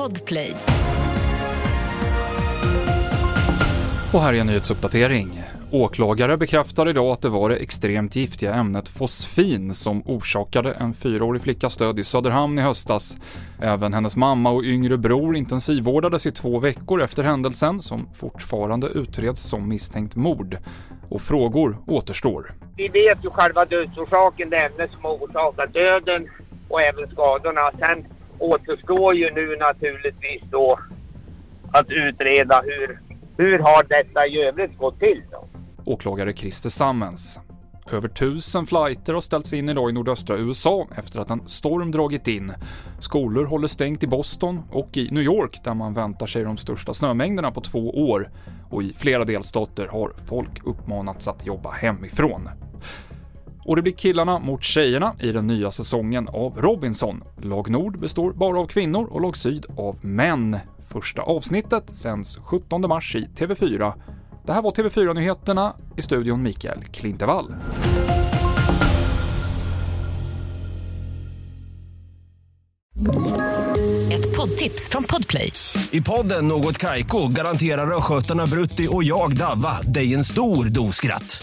Podplay. Och här är en nyhetsuppdatering. Åklagare bekräftar idag att det var det extremt giftiga ämnet fosfin som orsakade en fyraårig flickas död i Söderhamn i höstas. Även hennes mamma och yngre bror intensivvårdades i två veckor efter händelsen som fortfarande utreds som misstänkt mord. Och frågor återstår. Vi vet ju själva dödsorsaken, det ämne som har orsakat döden och även skadorna. Sen återstår ju nu naturligtvis då att utreda hur, hur har detta i övrigt gått till då? Åklagare Christer Sammens. Över tusen flighter har ställts in idag i nordöstra USA efter att en storm dragit in. Skolor håller stängt i Boston och i New York där man väntar sig de största snömängderna på två år. Och i flera delstater har folk uppmanats att jobba hemifrån. Och det blir killarna mot tjejerna i den nya säsongen av Robinson. Lag Nord består bara av kvinnor och lag Syd av män. Första avsnittet sänds 17 mars i TV4. Det här var TV4-nyheterna i studion Mikael Klintevall. Ett poddtips från Podplay. I podden Något Kaiko garanterar östgötarna Brutti och jag, Davva, dig en stor dos skratt.